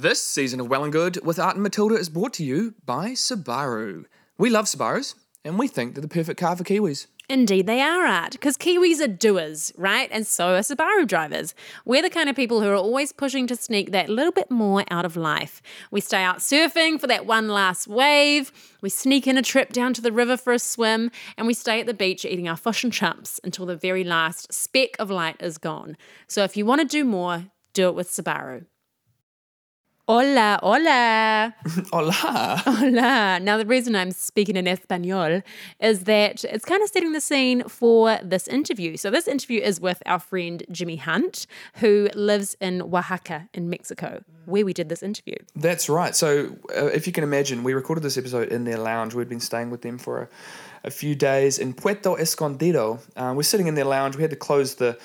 This season of Well and Good with Art and Matilda is brought to you by Subaru. We love Subarus, and we think they're the perfect car for Kiwis. Indeed, they are art, because Kiwis are doers, right? And so are Subaru drivers. We're the kind of people who are always pushing to sneak that little bit more out of life. We stay out surfing for that one last wave, we sneak in a trip down to the river for a swim, and we stay at the beach eating our fish and chumps until the very last speck of light is gone. So if you want to do more, do it with Subaru. Hola, hola. Hola! Hola. Now, the reason I'm speaking in Espanol is that it's kind of setting the scene for this interview. So, this interview is with our friend Jimmy Hunt, who lives in Oaxaca in Mexico, where we did this interview. That's right. So, uh, if you can imagine, we recorded this episode in their lounge. We'd been staying with them for a, a few days in Puerto Escondido. Uh, we're sitting in their lounge. We had to close the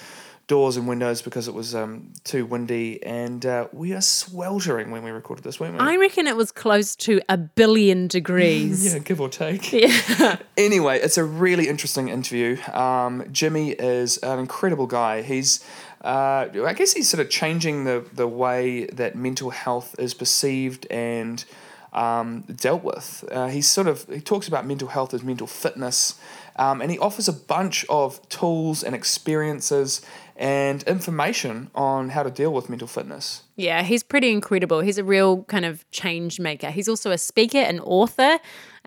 doors and windows because it was um, too windy, and uh, we are sweltering when we recorded this, weren't we? I reckon it was close to a billion degrees. yeah, give or take. Yeah. Anyway, it's a really interesting interview. Um, Jimmy is an incredible guy. He's, uh, I guess, he's sort of changing the the way that mental health is perceived and um, dealt with. Uh, he's sort of he talks about mental health as mental fitness, um, and he offers a bunch of tools and experiences and information on how to deal with mental fitness. Yeah, he's pretty incredible. He's a real kind of change maker. He's also a speaker, an author,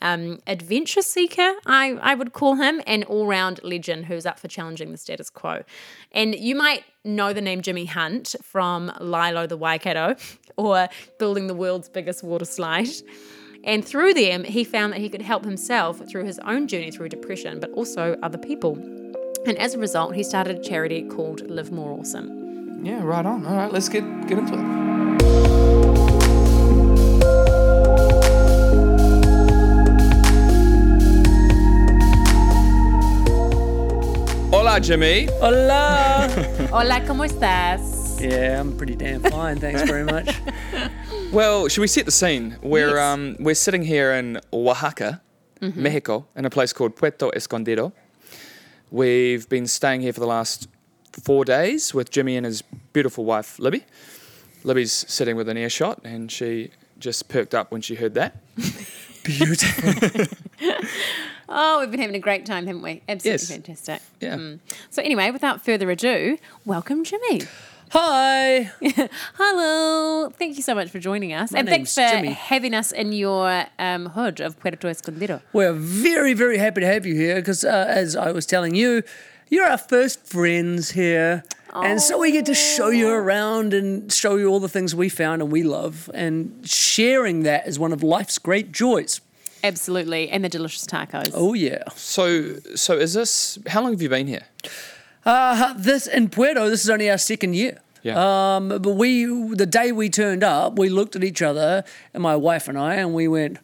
um, adventure seeker, I, I would call him, an all round legend who's up for challenging the status quo. And you might know the name Jimmy Hunt from Lilo the Waikato or building the world's biggest water slide. And through them, he found that he could help himself through his own journey through depression, but also other people. And as a result, he started a charity called Live More Awesome. Yeah, right on. All right, let's get get into it. Hola, Jimmy. Hola. Hola, ¿cómo estás? yeah, I'm pretty damn fine. Thanks very much. Well, should we set the scene? We're Yes. um we're sitting here in Oaxaca, Mexico, in a place called Puerto Escondido. We've been staying here for the last four days with Jimmy and his beautiful wife Libby. Libby's sitting with an earshot, and she just perked up when she heard that. Beautiful. Oh, we've been having a great time, haven't we? Absolutely Yes. fantastic. Yeah. Mm. So, anyway, without further ado, welcome, Jimmy. Hi. Hello. Thank you so much for joining us. My and thanks for Jimmy. having us in your um, hood of Puerto Escondido. We're very, very happy to have you here because, uh, as I was telling you, you're our first friends here. And so we get to show you around and show you all the things we found and we love. And sharing that is one of life's great joys. Absolutely. And the delicious tacos. Oh, yeah. So, so is this? How long have you been here? Uh, this in Puerto, this is only our second year. Yeah. Um, but we, the day we turned up, we looked at each other, and my wife and I, and we went,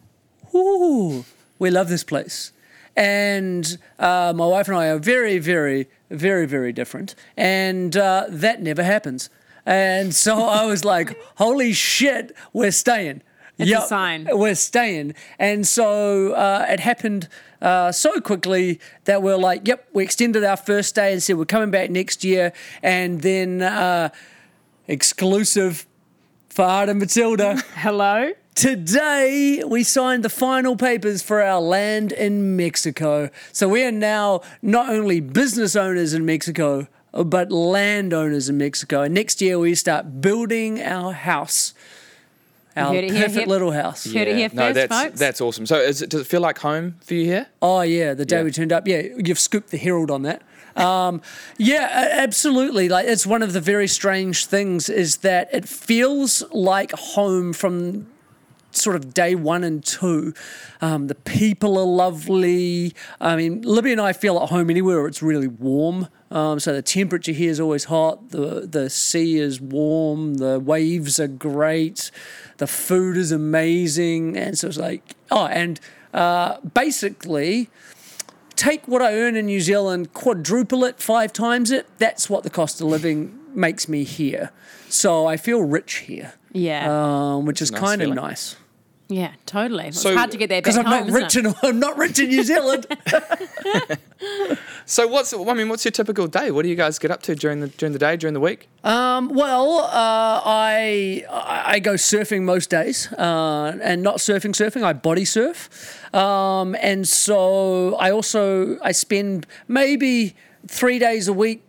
"Ooh, we love this place." And uh, my wife and I are very, very, very, very different, and uh, that never happens. And so I was like, "Holy shit, we're staying." It's a sign. We're staying, and so uh, it happened uh, so quickly that we're like, "Yep." We extended our first day and said we're coming back next year, and then uh, exclusive for Art and Matilda. Hello. Today, we signed the final papers for our land in Mexico. So we are now not only business owners in Mexico, but landowners in Mexico. And next year, we start building our house, our heard perfect here. little house. Heard it here no, first, that's folks. that's awesome. So, is it, does it feel like home for you here? Oh yeah, the day Yeah. we turned up. Yeah, you've scooped the Herald on that. Um, yeah, absolutely. Like it's one of the very strange things is that it feels like home from sort of day one and two. Um, the people are lovely. I mean, Libby and I feel at home anywhere where it's really warm. Um, so the temperature here is always hot. The the sea is warm. The waves are great. The food is amazing. And so it's like oh, and uh, basically take what I earn in New Zealand, quadruple it, five times it. That's what the cost of living makes me here. So I feel rich here, Yeah. um, which is nice kind of nice. Yeah, totally. It's So- hard to get there Because I'm home, not isn't rich it? in I'm not rich in New Zealand. So what's I mean, what's your typical day? What do you guys get up to during the during the day, during the week? Um, well, uh, I I go surfing most days, uh, and not surfing surfing. I body surf, um, and so I also I spend maybe three days a week.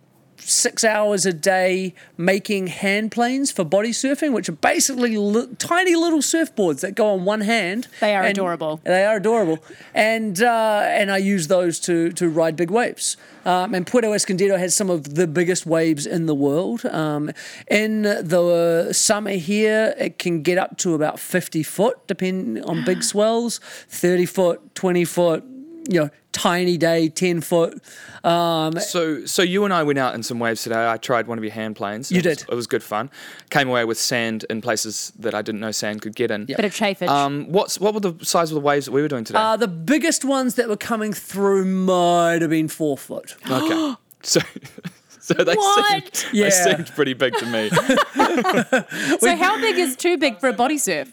Six hours a day making hand planes for body surfing, which are basically li- tiny little surfboards that go on one hand. They are and- adorable. They are adorable, and uh, and I use those to to ride big waves. Um, and Puerto Escondido has some of the biggest waves in the world. Um, in the summer here, it can get up to about fifty foot, depending on big swells. Thirty foot, twenty foot. You know, tiny day, ten foot. Um, So so you and I went out in some waves today. I tried one of your hand planes. You It was- did. It was good fun. Came away with sand in places that I didn't know sand could get in. Bit of chafage. Um, what's what were the size of the waves that we were doing today? uh, the biggest ones that were coming through might have been four foot. okay, so so they What? seemed Yeah. they seemed pretty big to me. so how big is too big for a body surf?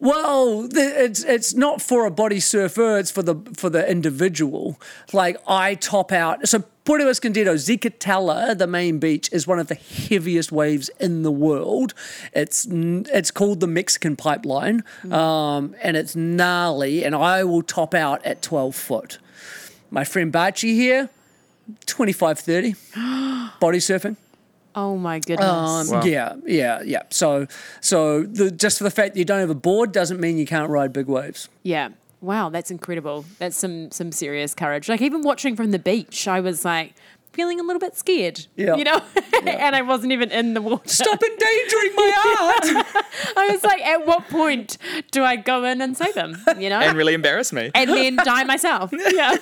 Well, the, it's it's not for a body surfer. It's for the for the individual. Like I top out. So Puerto Escondido, Zicatela, the main beach, is one of the heaviest waves in the world. It's it's called the Mexican Pipeline, um, and it's gnarly. And I will top out at twelve foot. My friend Bachi here, 25, 30, body surfing. Oh my goodness. Um, Wow. Yeah, yeah, yeah. So, so the, just for the fact that you don't have a board doesn't mean you can't ride big waves. yeah. Wow, that's incredible. That's some some serious courage. Like even watching from the beach, I was like feeling a little bit scared. Yeah. You know? and I wasn't even in the water. Stop endangering my art. I was like, at what point do I go in and save them? You know? and really embarrass me. and then die myself. Yeah.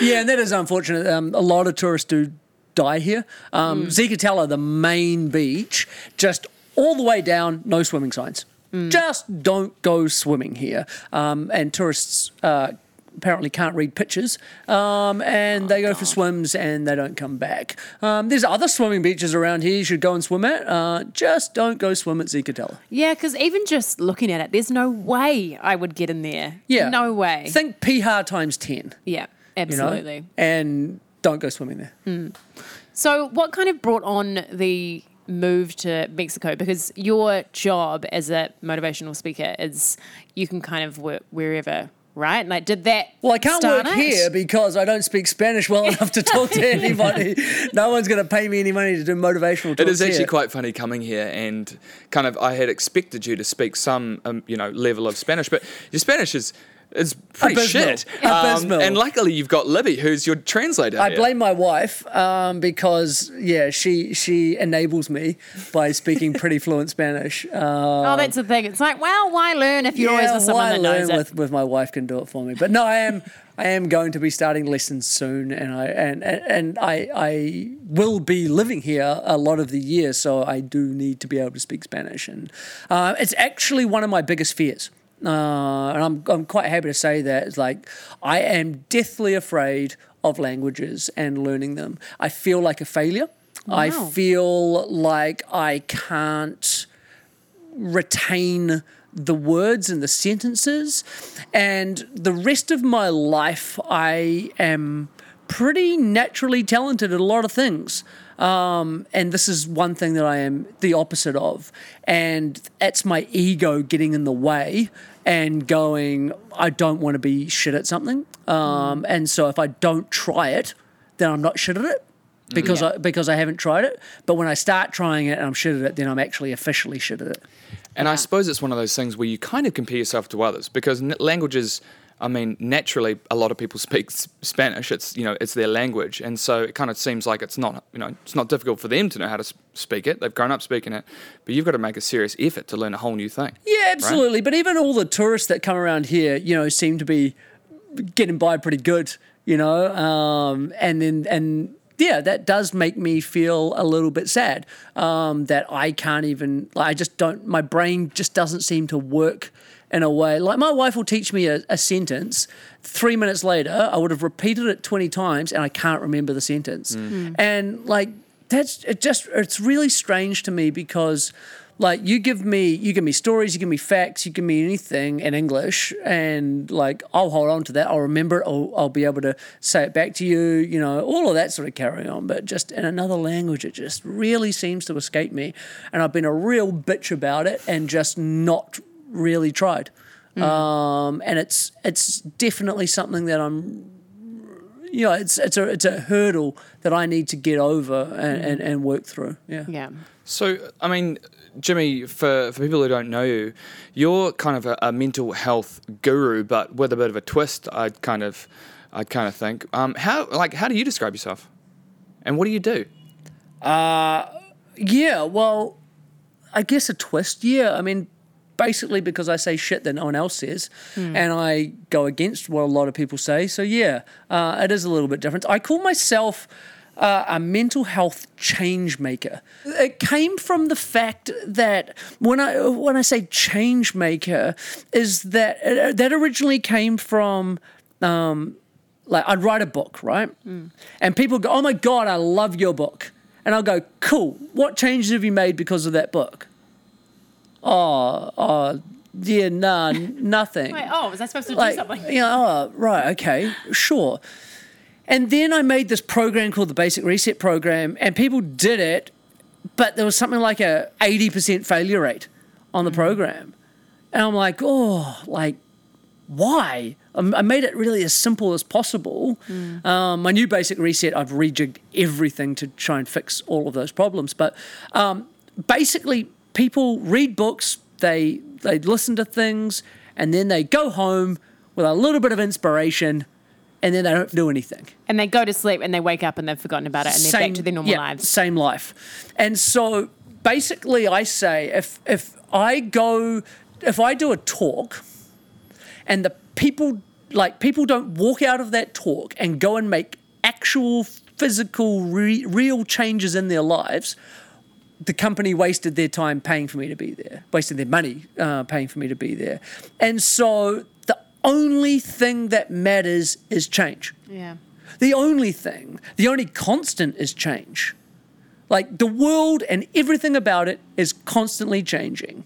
yeah, and that is unfortunate. Um, a lot of tourists do die here. Um, Zicatela, the main beach, just all the way down, no swimming signs. Just don't go swimming here. Um, and tourists uh, apparently can't read pictures, um, and they go for swims and they don't come back. Um, there's other swimming beaches around here you should go and swim at. Uh, just don't go swim at Zicatela. Yeah, because even just looking at it, there's no way I would get in there. Yeah. No way. Think Piha times 10. yeah, you know? absolutely. And don't go swimming there. So, what kind of brought on the move to Mexico? Because your job as a motivational speaker is you can kind of work wherever, right? Like, did that? Well, I can't work it? here because I don't speak Spanish well enough to talk to anybody. no one's going to pay me any money to do motivational talks It is actually here. quite funny coming here and kind of I had expected you to speak some um, you know level of Spanish, but your Spanish is is pretty Abysmal. shit. Um, Abysmal. and luckily you've got Libby, who's your translator. I here. blame my wife um, because yeah, she she enables me by speaking pretty fluent Spanish. Uh, Oh, that's the thing. It's like, well, why learn if you're always with someone why that knows learn it? with, with my wife can do it for me. But no, I am I am going to be starting lessons soon, and I and and, and I I will be living here a lot of the year, so I do need to be able to speak Spanish, and uh, it's actually one of my biggest fears. Uh, and I'm I'm quite happy to say that. It's like I am deathly afraid of languages and learning them. I feel like a failure. I feel like I can't retain the words and the sentences. And the rest of my life, I am pretty naturally talented at a lot of things. Um, and this is one thing that I am the opposite of. And it's my ego getting in the way and going, I don't want to be shit at something. Um, and so if I don't try it, then I'm not shit at it because Yeah. I because I haven't tried it. But when I start trying it and I'm shit at it, then I'm actually officially shit at it. And I suppose it's one of those things where you kind of compare yourself to others because n- languages. I mean, naturally, a lot of people speak Spanish. It's you know, it's their language, and so it kind of seems like it's not you know, it's not difficult for them to know how to speak it. They've grown up speaking it, but you've got to make a serious effort to learn a whole new thing. Yeah, absolutely. But even all the tourists that come around here, you know, seem to be getting by pretty good, you know. Um, and then and yeah, that does make me feel a little bit sad um, that I can't even. I just don't. My brain just doesn't seem to work in a way. Like my wife will teach me a, a sentence. Three minutes later, I would have repeated it twenty times, and I can't remember the sentence. Mm. Mm. And like that's it. Just it's really strange to me because Like you give me you give me stories, you give me facts, you give me anything in English, and like I'll hold on to that. I'll remember it. I'll, I'll be able to say it back to you. You know, all of that sort of carry on. But just in another language, it just really seems to escape me, and I've been a real bitch about it, and just not really tried. Um, and it's it's definitely something that I'm you know, it's it's a it's a hurdle that I need to get over and, and, and work through. Yeah. Yeah. So, I mean, Jimmy, for, for people who don't know you, you're kind of a, a mental health guru, but with a bit of a twist. I'd kind of, I'd kind of think. Um, how like how do you describe yourself, and what do you do? Yeah, well, I guess a twist. Yeah, I mean, basically because I say shit that no one else says, and I go against what a lot of people say. So yeah, uh, it is a little bit different. I call myself. Uh, a mental health change maker. It came from the fact that when I when I say change maker, is that uh, that originally came from like I'd write a book, right? And people go, "Oh my god, I love your book," and I'll go, "Cool. What changes have you made because of that book?" Oh, oh, yeah, nah, nothing. Wait, oh, was I supposed to like, do something? you know, oh, right, okay, sure. And then I made this program called the Basic Reset Program, and people did it, but there was something like a eighty percent failure rate on the program, and I'm like, oh, like why? I made it really as simple as possible. Um, my new basic reset, I've rejigged everything to try and fix all of those problems. But um, basically, people read books, they they listen to things, and then they go home with a little bit of inspiration, and then they don't do anything And they go to sleep and they wake up and they've forgotten about it and they're back to their normal yeah, lives. Same life. And so basically I say if if I go if I do a talk and the people like people don't walk out of that talk and go and make actual physical re- real changes in their lives the company wasted their time paying for me to be there, wasted their money uh, paying for me to be there. And so the only thing that matters is change. Yeah. The only thing, the only constant is change. Like the world and everything about it is constantly changing.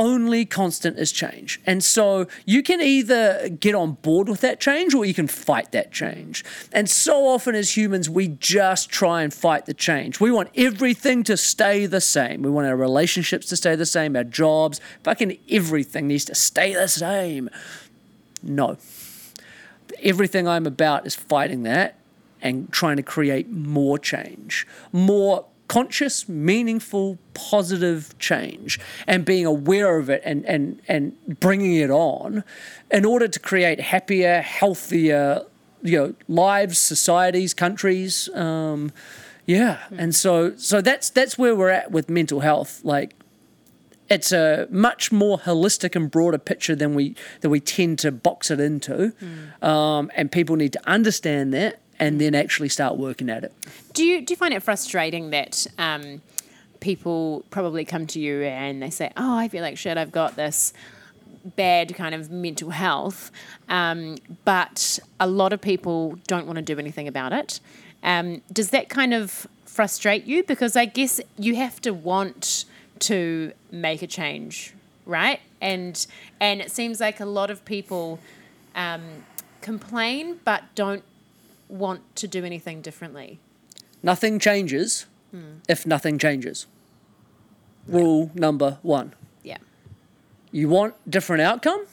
Only constant is change. And so you can either get on board with that change or you can fight that change. And so often as humans, we just try and fight the change. We want everything to stay the same. We want our relationships to stay the same, our jobs, fucking everything needs to stay the same. No everything I'm about is fighting that and trying to create more change, more conscious, meaningful, positive change, and being aware of it and, and, and bringing it on in order to create happier, healthier you know, lives, societies, countries. Um, yeah, and so so that's that's where we're at with mental health. Like it's a much more holistic and broader picture than we than we tend to box it into, um, and people need to understand that and then actually start working at it. Do you do you find it frustrating that um, people probably come to you and they say, "Oh, I feel like shit. I've got this bad kind of mental health," um, but a lot of people don't want to do anything about it. Um, does that kind of frustrate you? Because I guess you have to want to make a change, right? And and it seems like a lot of people um, complain but don't want to do anything differently. Nothing changes if nothing changes. Rule number one. Yeah. You want different outcome?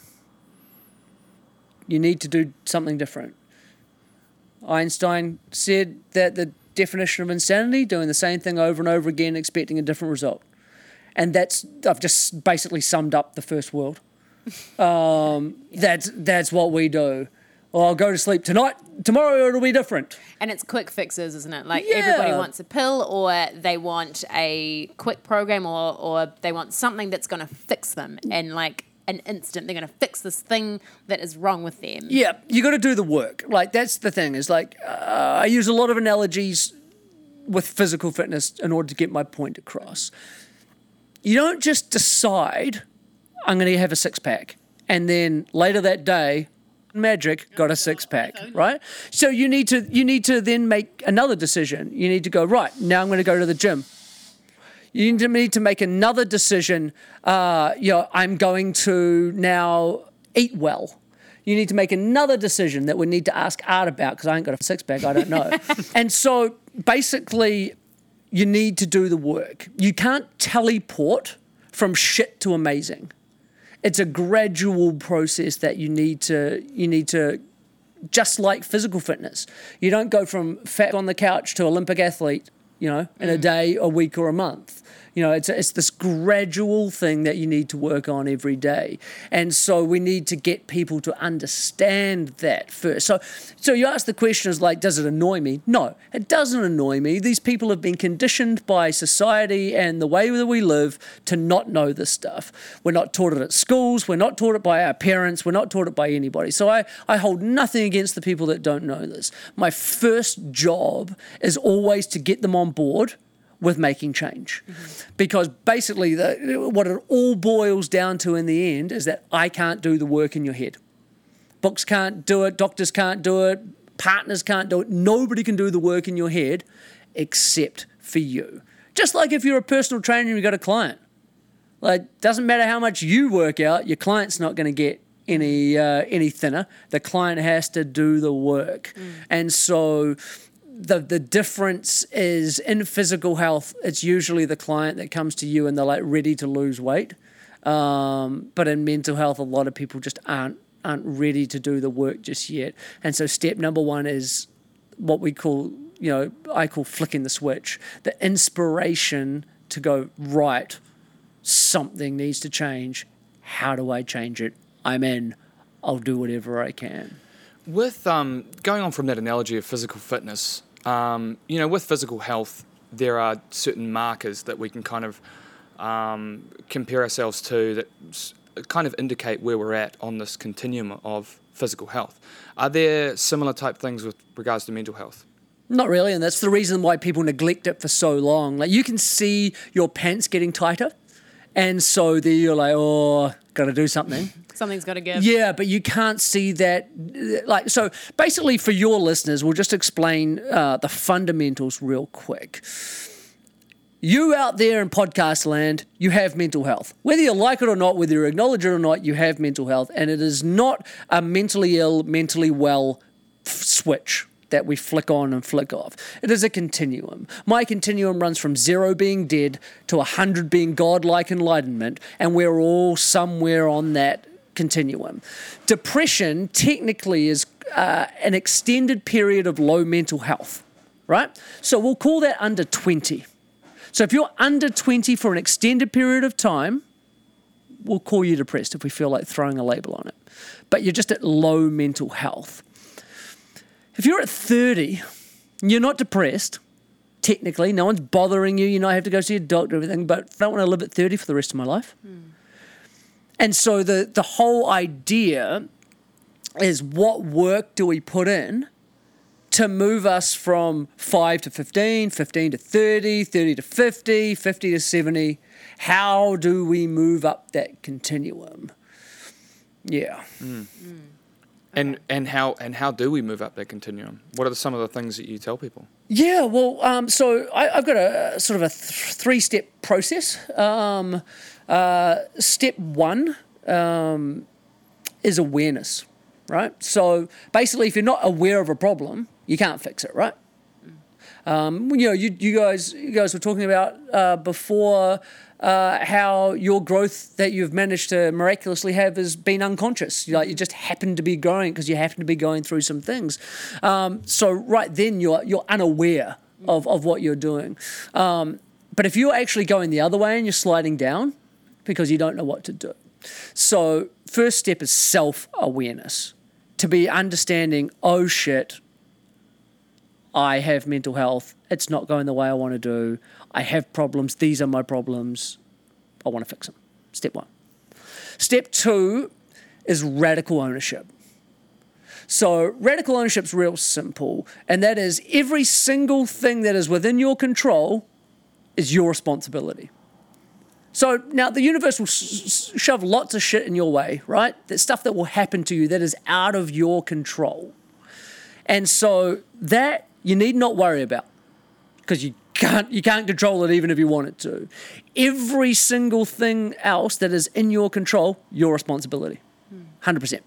You need to do something different. Einstein said that the definition of insanity doing the same thing over and over again expecting a different result. And that's I've just basically summed up the first world. Um, That's that's what we do. I'll go to sleep tonight. Tomorrow it'll be different. And it's quick fixes, isn't it? Like everybody wants a pill or they want a quick program or, or they want something that's going to fix them in like an instant. They're going to fix this thing that is wrong with them. Yeah, you got to do the work. Like that's the thing. Is like uh, I use a lot of analogies with physical fitness in order to get my point across. You don't just decide I'm going to have a six pack, and then later that day, magic got a six pack, right? So you need to you need to then make another decision. You need to go right now. I'm going to go to the gym. You need to, need to make another decision. Uh, you know, I'm going to now eat well. You need to make another decision that we need to ask Art about because I ain't got a six pack. I don't know. and so basically, you need to do the work. You can't teleport from shit to amazing. It's a gradual process that you need to you need to just like physical fitness. You don't go from fat on the couch to Olympic athlete, you know, in a mm. day, a week, or a month. You know, it's, it's this gradual thing that you need to work on every day. And so we need to get people to understand that first. So, so you ask the question is like, does it annoy me? No, it doesn't annoy me. These people have been conditioned by society and the way that we live to not know this stuff. We're not taught it at schools. We're not taught it by our parents. We're not taught it by anybody. So I, I hold nothing against the people that don't know this. My first job is always to get them on board with making change. Mm-hmm. Because basically, the, what it all boils down to in the end is that I can't do the work in your head. Books can't do it, doctors can't do it, partners can't do it. Nobody can do the work in your head except for you. Just like if you're a personal trainer and you've got a client. Like, doesn't matter how much you work out, your client's not going to get any uh, any thinner. The client has to do the work, mm. and so the the difference is in physical health, it's usually the client that comes to you and they're like ready to lose weight. Um, but in mental health, a lot of people just aren't aren't ready to do the work just yet. And so step number one is what we call, you know, I call flicking the switch. The inspiration to go, right, something needs to change. How do I change it? I'm in. I'll do whatever I can. With um, going on from that analogy of physical fitness, um, you know, with physical health, there are certain markers that we can kind of um, compare ourselves to that kind of indicate where we're at on this continuum of physical health. Are there similar type things with regards to mental health? Not really, and that's the reason why people neglect it for so long. Like you can see your pants getting tighter, and so there you're like, oh, got to do something. Something's got to give. Yeah, but you can't see that. Like, so basically, for your listeners, we'll just explain uh, the fundamentals real quick. You out there in podcast land, you have mental health. Whether you like it or not, whether you acknowledge it or not, you have mental health. And it is not a mentally ill, mentally well switch that we flick on and flick off. It is a continuum. My continuum runs from zero being dead to a hundred being godlike enlightenment, and we're all somewhere on that continuum. Depression technically is uh, an extended period of low mental health, right? So we'll call that under 20. So if you're under 20 for an extended period of time, we'll call you depressed if we feel like throwing a label on it. But you're just at low mental health. If you're at 30, you're not depressed, technically, no one's bothering you, you know, I have to go see a doctor, everything, but I don't want to live at 30 for the rest of my life. Mm. And so the, the whole idea is what work do we put in to move us from 5 to 15, 15 to 30, 30 to 50, 50 to 70? How do we move up that continuum? Yeah. Mm. Mm. And and how and how do we move up that continuum? What are some of the things that you tell people? Yeah, well, um, so I, have got a sort of a th- three step process. Um, uh, step one um, is awareness, right? So basically, if you're not aware of a problem, you can't fix it, right? Um, you know, you, you guys you guys were talking about uh, before uh, how your growth that you've managed to miraculously have has been unconscious. Like you just happen to be growing because you happen to be going through some things. Um, so right then you're you're unaware of, of what you're doing. Um, but if you're actually going the other way and you're sliding down because you don't know what to do. So first step is self awareness. To be understanding, oh shit, I have mental health. It's not going the way I want to do. I have problems. These are my problems. I want to fix them. Step one. Step two is radical ownership. So, radical ownership is real simple, and that is every single thing that is within your control is your responsibility. So, now the universe will sh- shove lots of shit in your way, right? That stuff that will happen to you that is out of your control. And so, that you need not worry about because you can't you can't control it even if you wanted to. Every single thing else that is in your control, your responsibility. 100%.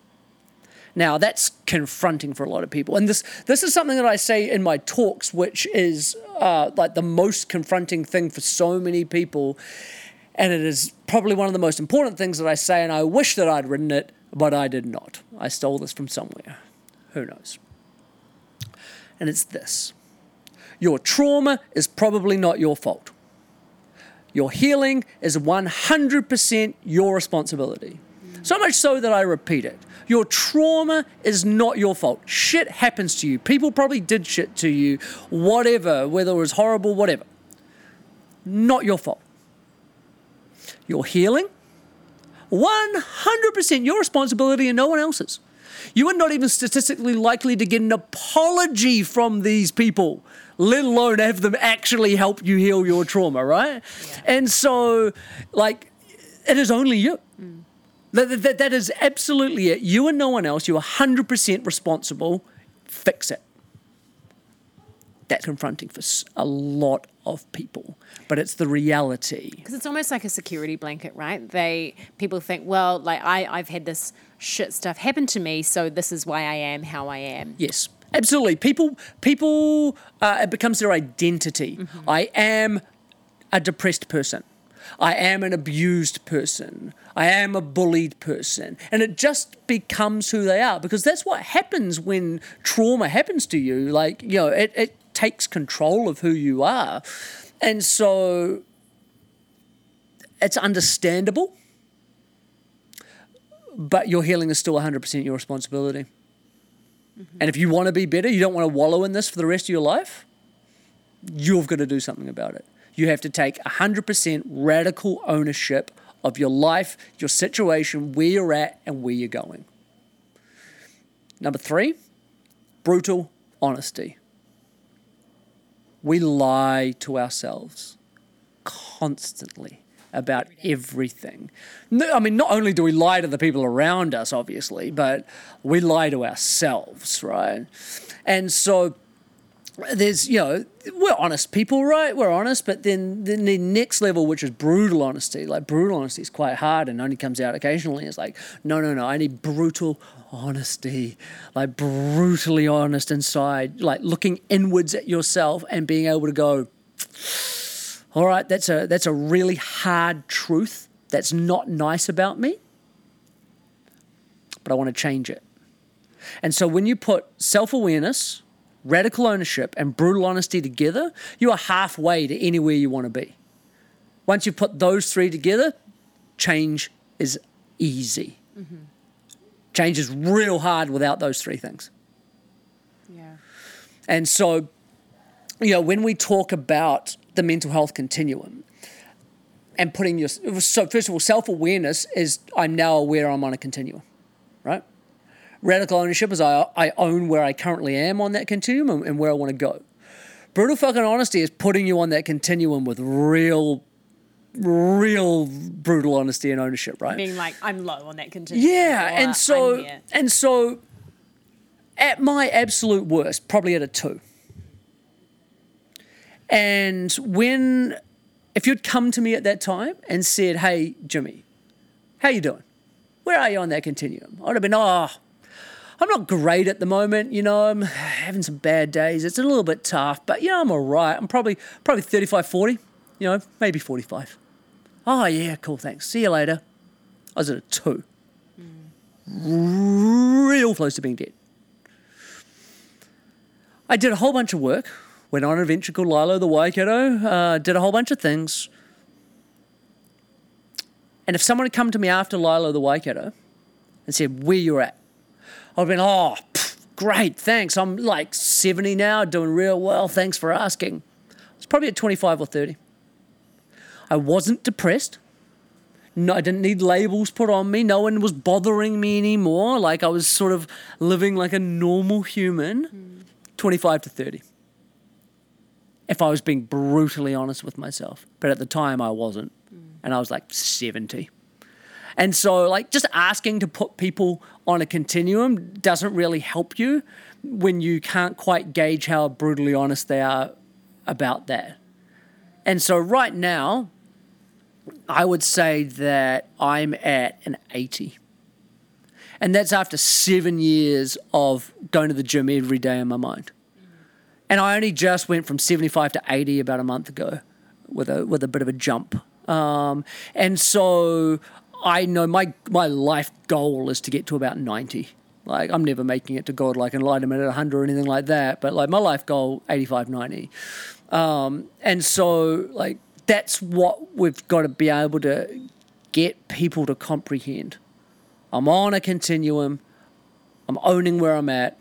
Now that's confronting for a lot of people, and this this is something that I say in my talks, which is uh, like the most confronting thing for so many people, and it is probably one of the most important things that I say. And I wish that I'd written it, but I did not. I stole this from somewhere. Who knows? And it's this: your trauma is probably not your fault. Your healing is 100% your responsibility. So much so that I repeat it. Your trauma is not your fault. Shit happens to you. People probably did shit to you, whatever, whether it was horrible, whatever. Not your fault. Your healing, 100% your responsibility and no one else's. You are not even statistically likely to get an apology from these people, let alone have them actually help you heal your trauma, right? And so, like, it is only you. Mm. That, that, that is absolutely it. You and no one else. You're 100% responsible. Fix it. That's confronting for a lot of people, but it's the reality. because it's almost like a security blanket, right? They people think, well, like I I've had this shit stuff happen to me, so this is why I am how I am. Yes, absolutely. People, people, uh, it becomes their identity. I am a depressed person. I am an abused person. I am a bullied person. And it just becomes who they are because that's what happens when trauma happens to you. Like, you know, it, it takes control of who you are. And so it's understandable, but your healing is still 100% your responsibility. Mm-hmm. And if you want to be better, you don't want to wallow in this for the rest of your life, you've got to do something about it. You have to take 100% radical ownership of your life, your situation, where you're at, and where you're going. Number three, brutal honesty. We lie to ourselves constantly about everything. No, I mean, not only do we lie to the people around us, obviously, but we lie to ourselves, right? And so there's, you know, we're honest people, right? We're honest, but then, then the next level, which is brutal honesty, like brutal honesty is quite hard and only comes out occasionally. It's like, no, no, no, I need brutal honesty, like brutally honest inside, like looking inwards at yourself and being able to go, all right, that's a that's a really hard truth. That's not nice about me. But I want to change it. And so when you put self-awareness, radical ownership, and brutal honesty together, you are halfway to anywhere you want to be. Once you put those three together, change is easy. Mm-hmm. Change is real hard without those three things. Yeah. And so, you know, when we talk about the mental health continuum and putting your, so first of all, self awareness is I'm now aware I'm on a continuum, right? Radical ownership is I, I own where I currently am on that continuum and, and where I want to go. Brutal fucking honesty is putting you on that continuum with real, real brutal honesty and ownership, right? Being like, I'm low on that continuum. Yeah, or, and so and so at my absolute worst, probably at a two. And when if you'd come to me at that time and said, "Hey, Jimmy, how you doing? Where are you on that continuum?" I'd have been, "Oh, I'm not great at the moment. You know, I'm having some bad days. It's a little bit tough, but you know, I'm all right. I'm probably probably 35, 40. You know, maybe 45. Oh yeah, cool. Thanks. See you later. I was at a two real close to being dead. I did a whole bunch of work. Went on an adventure called Lilo the Waikato. Uh, did a whole bunch of things. And if someone had come to me after Lilo the Waikato and said, where you're at, I'd have been, oh, pff, great, thanks. I'm like 70 now, doing real well. Thanks for asking. It's probably at 25 or 30. I wasn't depressed. No, I didn't need labels put on me. No one was bothering me anymore. Like I was sort of living like a normal human. 25 to 30. If I was being brutally honest with myself. But at the time, I wasn't. And I was like 70. And so, like, just asking to put people on a continuum doesn't really help you when you can't quite gauge how brutally honest they are about that. And so right now, I would say that I'm at an 80. And that's after seven years of going to the gym every day in my mind. And I only just went from 75 to 80 about a month ago with a, with a bit of a jump. Um, and so I know my, my life goal is to get to about 90. Like, I'm never making it to God like enlightenment at 100 or anything like that. But like, my life goal, 85, 90. Um, and so, like, that's what we've got to be able to get people to comprehend. I'm on a continuum. I'm owning where I'm at.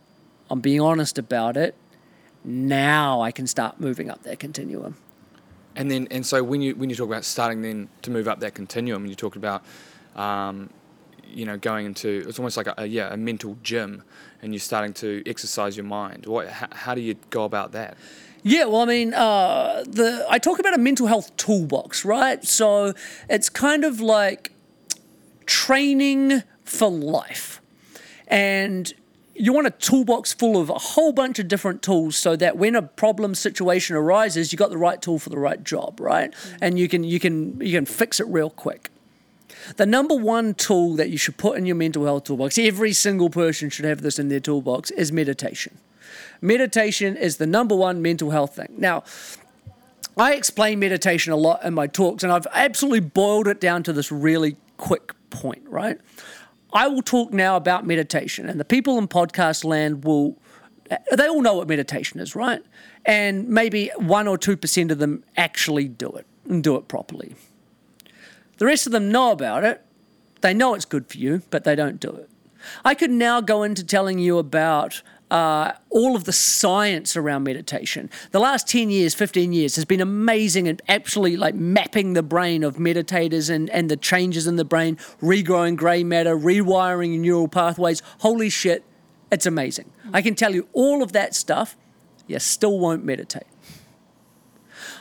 I'm being honest about it. Now I can start moving up that continuum. And then, and so when you when you talk about starting then to move up that continuum, you talked about, um, you know, going into it's almost like a, a, yeah a mental gym, and you're starting to exercise your mind. What how, how do you go about that? Yeah, well, I mean, uh, the I talk about a mental health toolbox, right? So it's kind of like training for life, and you want a toolbox full of a whole bunch of different tools so that when a problem situation arises, you got the right tool for the right job, right? Mm-hmm. And you can you can you can fix it real quick. The number one tool that you should put in your mental health toolbox, every single person should have this in their toolbox, is meditation. Meditation is the number one mental health thing. Now, I explain meditation a lot in my talks, and I've absolutely boiled it down to this really quick point, right? I will talk now about meditation, and the people in podcast land will, they all know what meditation is, right? And maybe one or 2% of them actually do it and do it properly. The rest of them know about it. They know it's good for you, but they don't do it. I could now go into telling you about uh, all of the science around meditation. The last 10 years, 15 years has been amazing and actually like mapping the brain of meditators and, and the changes in the brain, regrowing grey matter, rewiring neural pathways. Holy shit, it's amazing. I can tell you all of that stuff, you still won't meditate.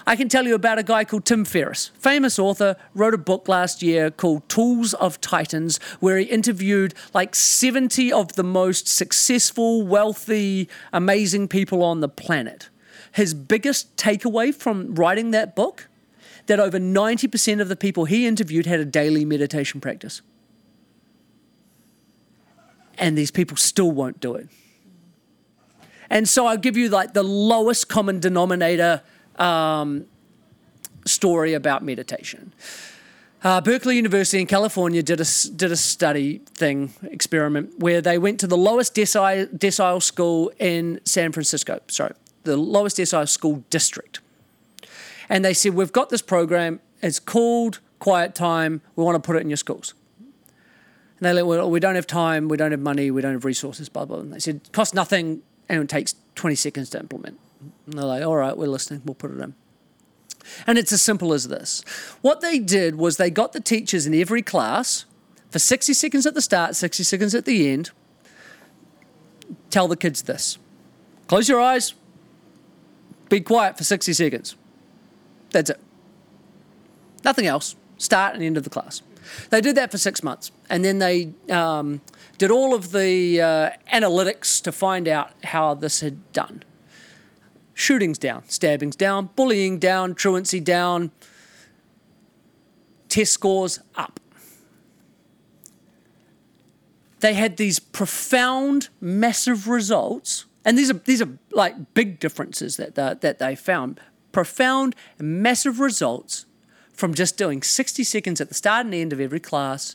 I can tell you about a guy called Tim Ferriss, famous author, wrote a book last year called Tools of Titans, where he interviewed like 70 of the most successful, wealthy, amazing people on the planet. His biggest takeaway from writing that book that over 90% of the people he interviewed had a daily meditation practice. And these people still won't do it. And so I'll give you like the lowest common denominator um, story about meditation. Uh, Berkeley University in California did a, did a study thing, experiment, where they went to the lowest decile, decile school in San Francisco, sorry, the lowest decile school district. And they said, We've got this program, it's called Quiet Time, we want to put it in your schools. And they let, well, we don't have time, we don't have money, we don't have resources, blah, blah. And they said, costs nothing and it takes 20 seconds to implement. And they're like, all right, we're listening, we'll put it in. And it's as simple as this. What they did was they got the teachers in every class for 60 seconds at the start, 60 seconds at the end. Tell the kids this close your eyes, be quiet for 60 seconds. That's it. Nothing else. Start and end of the class. They did that for six months. And then they um, did all of the uh, analytics to find out how this had done shootings down, stabbings down, bullying down, truancy down, test scores up. They had these profound, massive results, and these are these are like big differences that they, that they found. Profound, massive results from just doing 60 seconds at the start and end of every class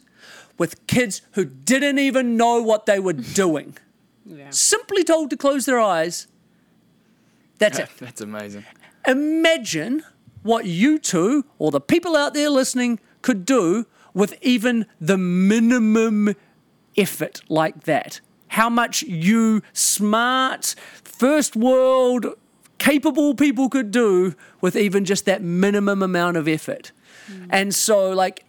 with kids who didn't even know what they were doing. Yeah. Simply told to close their eyes that's it. That's amazing. Imagine what you two or the people out there listening could do with even the minimum effort like that. How much you smart, first world, capable people could do with even just that minimum amount of effort. Mm. And so, like,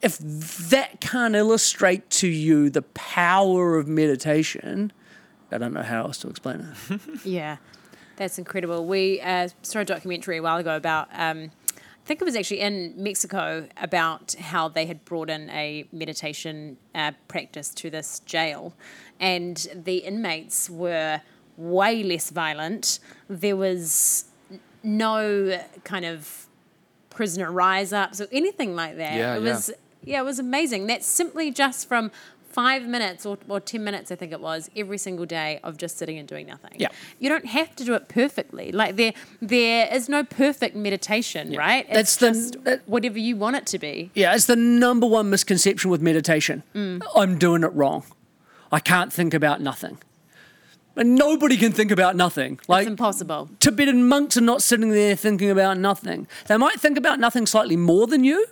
if that can't illustrate to you the power of meditation, I don't know how else to explain it. yeah. That's incredible. We uh, saw a documentary a while ago about, um, I think it was actually in Mexico, about how they had brought in a meditation uh, practice to this jail, and the inmates were way less violent. There was no kind of prisoner rise ups or anything like that. Yeah, it yeah. was yeah, it was amazing. That's simply just from five minutes or, or 10 minutes, I think it was, every single day of just sitting and doing nothing. Yeah. You don't have to do it perfectly. Like there there is no perfect meditation, right? It's That's the- just that- whatever you want it to be. Yeah, it's the number one misconception with meditation. Mm. I'm doing it wrong. I can't think about nothing. And nobody can think about nothing. Like it's impossible. Tibetan monks are not sitting there thinking about nothing. They might think about nothing slightly more than you,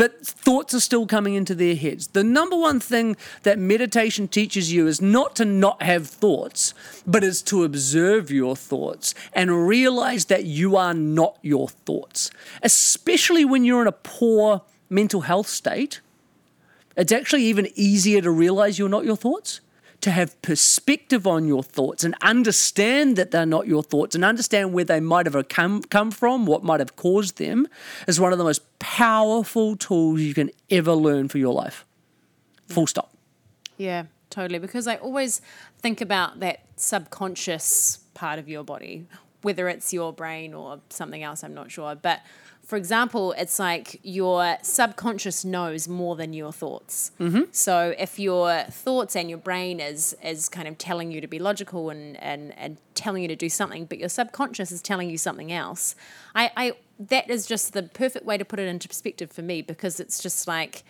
but thoughts are still coming into their heads. The number one thing that meditation teaches you is not to not have thoughts, but is to observe your thoughts and realize that you are not your thoughts. Especially when you're in a poor mental health state, it's actually even easier to realize you're not your thoughts. To have perspective on your thoughts and understand that they're not your thoughts and understand where they might have come, come from, what might have caused them, is one of the most powerful tools you can ever learn for your life. Full stop. Yeah, totally. Because I always think about that subconscious part of your body, whether it's your brain or something else, I'm not sure. But for example, it's like your subconscious knows more than your thoughts. Mm-hmm. So if your thoughts and your brain is is kind of telling you to be logical and, and, and telling you to do something, but your subconscious is telling you something else, I, I that is just the perfect way to put it into perspective for me because it's just like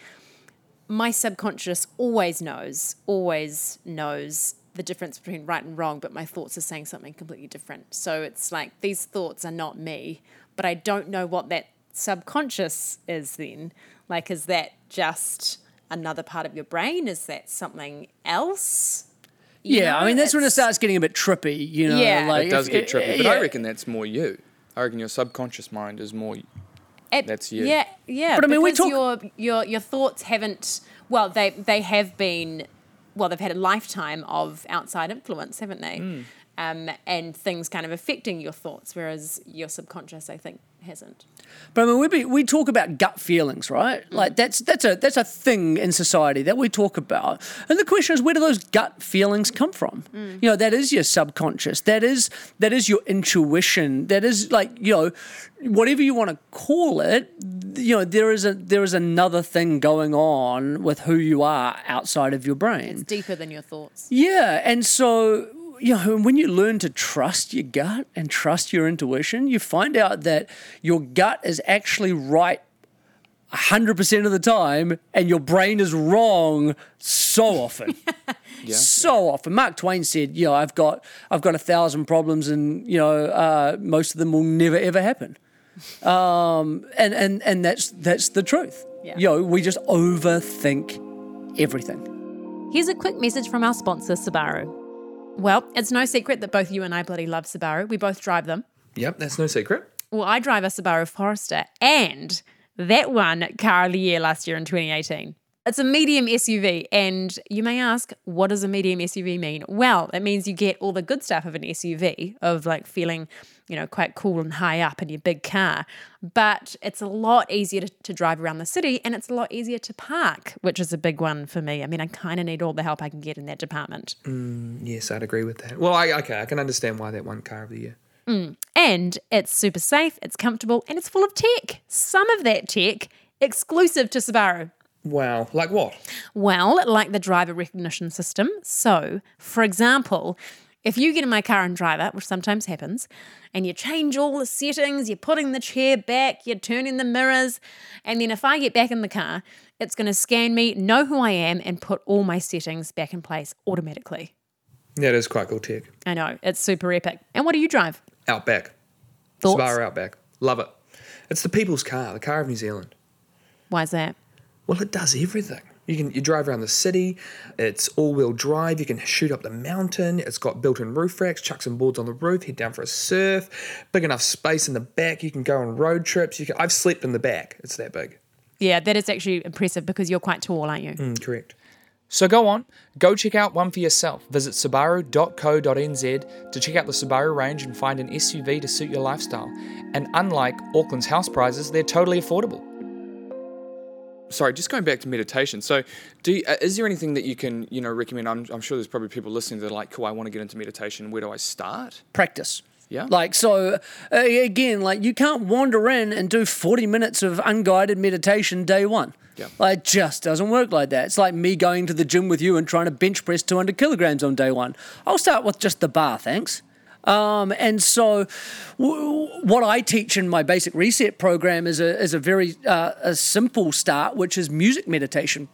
my subconscious always knows, always knows the difference between right and wrong, but my thoughts are saying something completely different. So it's like these thoughts are not me, but I don't know what that subconscious is then. Like, is that just another part of your brain? Is that something else? You Yeah, I mean, that's when it starts getting a bit trippy, you know? Yeah. like It does if- get trippy, but yeah. I reckon that's more you. I reckon your subconscious mind is more. It- That's you. Yeah, yeah. But I mean, we talk- your your your thoughts haven't. Well, they they have been. Well, they've had a lifetime of outside influence, haven't they? Hmm. Um, and things kind of affecting your thoughts, whereas your subconscious, I think, hasn't. But I mean, we be, we talk about gut feelings, right? Like that's that's a that's a thing in society that we talk about. And the question is, where do those gut feelings come from? You know, that is your subconscious. That is that is your intuition. That is like you know, whatever you want to call it. You know, there is a there is another thing going on with who you are outside of your brain. It's deeper than your thoughts. Yeah, and so you know when you learn to trust your gut and trust your intuition, you find out that your gut is actually right 100% of the time and your brain is wrong so often. So often. Mark Twain said, you know, I've got I've got a thousand problems and, you know, uh, most of them will never ever happen. Um, and, and, and that's that's the truth. Yeah. You know, we just overthink everything. Here's a quick message from our sponsor, Subaru. Well, it's no secret that both you and I bloody love Subaru. We both drive them. Yep, that's no secret. Well, I drive a Subaru Forester and that won Car of the Year last year in 2018. It's a medium SUV, and you may ask, what does a medium SUV mean? Well, it means you get all the good stuff of an SUV, of like feeling, you know, quite cool and high up in your big car. But it's a lot easier to, to drive around the city, and it's a lot easier to park, which is a big one for me. I mean, I kind of need all the help I can get in that department. Mm, yes, I'd agree with that. Well, I, okay, I can understand why that won car of the year. Mm, and it's super safe, it's comfortable, and it's full of tech. Some of that tech exclusive to Subaru. Wow, like what? Well, like the driver recognition system. So, for example, if you get in my car and drive it, which sometimes happens, and you change all the settings, you're putting the chair back, you're turning the mirrors, and then if I get back in the car, it's going to scan me, know who I am, and put all my settings back in place automatically. That is quite cool tech. I know, it's super epic. And what do you drive? Outback. Thoughts? Subaru Outback. Love it. It's the people's car, the car of New Zealand. Why is that? Well, it does everything. You can you drive around the city. It's all-wheel drive. You can shoot up the mountain. It's got built-in roof racks. Chuck some boards on the roof. Head down for a surf. Big enough space in the back. You can go on road trips. You can, I've slept in the back. It's that big. Yeah, that is actually impressive because you're quite tall, aren't you? Mm, correct. So go on, go check out one for yourself. Visit subaru.co.nz to check out the Subaru range and find an SUV to suit your lifestyle. And unlike Auckland's house prices, they're totally affordable. Sorry, just going back to meditation. So, do you, uh, is there anything that you can you know recommend? I'm, I'm sure there's probably people listening that are like, "Cool, I want to get into meditation. Where do I start?" Practice. Yeah. Like, so uh, again, like you can't wander in and do 40 minutes of unguided meditation day one. Yeah. Like, it just doesn't work like that. It's like me going to the gym with you and trying to bench press 200 kilograms on day one. I'll start with just the bar, thanks. Um, and so, w- what I teach in my basic reset program is a, is a very uh, a simple start, which is music meditation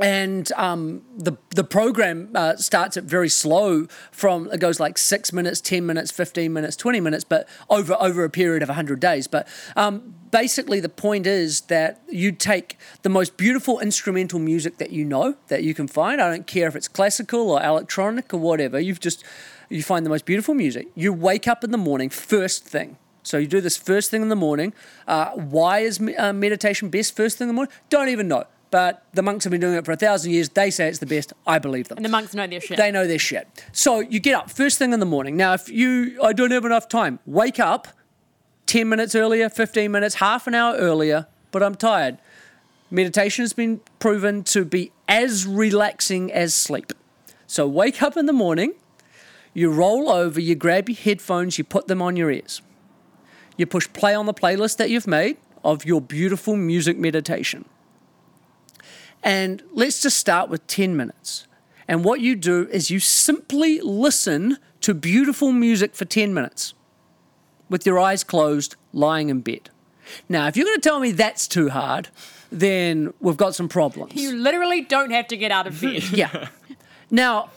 and um, the the program uh, starts at very slow. From it goes like six minutes, ten minutes, fifteen minutes, twenty minutes, but over over a period of hundred days. But um, basically, the point is that you take the most beautiful instrumental music that you know that you can find. I don't care if it's classical or electronic or whatever. You've just you find the most beautiful music. You wake up in the morning, first thing. So you do this first thing in the morning. Uh, why is uh, meditation best first thing in the morning? Don't even know. But the monks have been doing it for a thousand years. They say it's the best. I believe them. And the monks know their shit. They know their shit. So you get up first thing in the morning. Now, if you, I don't have enough time, wake up 10 minutes earlier, 15 minutes, half an hour earlier, but I'm tired. Meditation has been proven to be as relaxing as sleep. So wake up in the morning, you roll over, you grab your headphones, you put them on your ears. You push play on the playlist that you've made of your beautiful music meditation. And let's just start with 10 minutes. And what you do is you simply listen to beautiful music for 10 minutes with your eyes closed, lying in bed. Now, if you're going to tell me that's too hard, then we've got some problems. you literally don't have to get out of bed. Yeah. Now,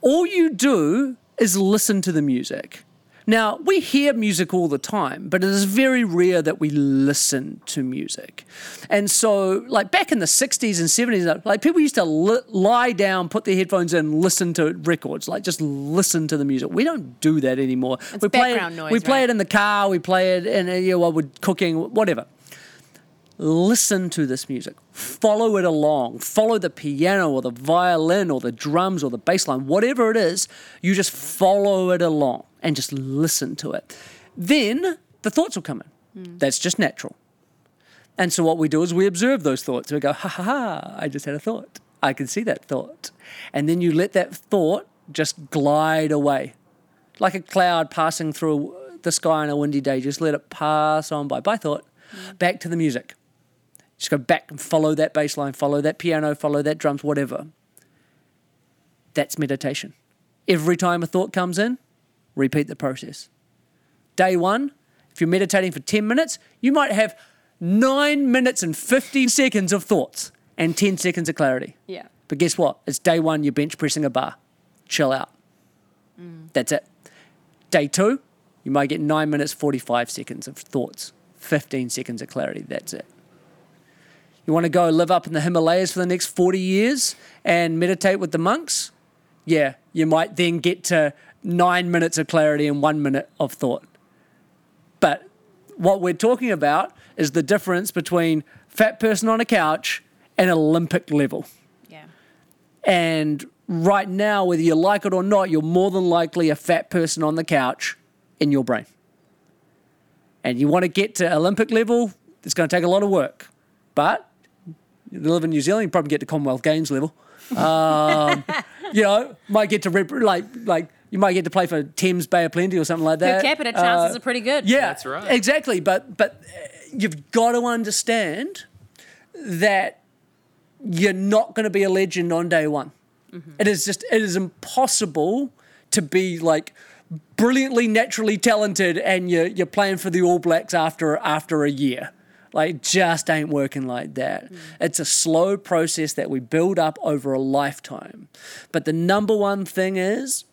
all you do is listen to the music. Now, we hear music all the time, but it is very rare that we listen to music. And so, like back in the 60s and 70s, like people used to li- lie down, put their headphones in, listen to records, like just listen to the music. We don't do that anymore. we play background it, noise, We play right? it in the car, we play it in, you know, while we're cooking, whatever listen to this music, follow it along, follow the piano or the violin or the drums or the bass line, whatever it is, you just follow it along and just listen to it. Then the thoughts will come in. Hmm. That's just natural. And so what we do is we observe those thoughts. We go, ha ha ha, I just had a thought. I can see that thought. And then you let that thought just glide away. Like a cloud passing through the sky on a windy day, just let it pass on by. By thought, hmm. back to the music. Just go back and follow that bass line, follow that piano, follow that drums, whatever. That's meditation. Every time a thought comes in, repeat the process. Day one, if you're meditating for 10 minutes, you might have nine minutes and 50 seconds of thoughts and 10 seconds of clarity. Yeah. But guess what? It's day one, you're bench pressing a bar. Chill out. Mm. That's it. Day two, you might get nine minutes, 45 seconds of thoughts, 15 seconds of clarity. That's it. You want to go live up in the Himalayas for the next 40 years and meditate with the monks? Yeah, you might then get to nine minutes of clarity and one minute of thought. But what we're talking about is the difference between fat person on a couch and Olympic level. Yeah. And right now, whether you like it or not, you're more than likely a fat person on the couch in your brain. And you want to get to Olympic level, it's going to take a lot of work. But you live in New Zealand, you probably get to Commonwealth Games level. Um, you know, might get to rep- like like you might get to play for Thames Bay of Plenty or something like that. Per capita chances Uh, are pretty good. yeah, That's right. Exactly, but but uh, you've got to understand that you're not going to be a legend on day one. It is just it is impossible to be like brilliantly naturally talented and you're you're playing for the All Blacks after after a year. Like just ain't working like that. Mm. It's a slow process that we build up over a lifetime. But the number one thing is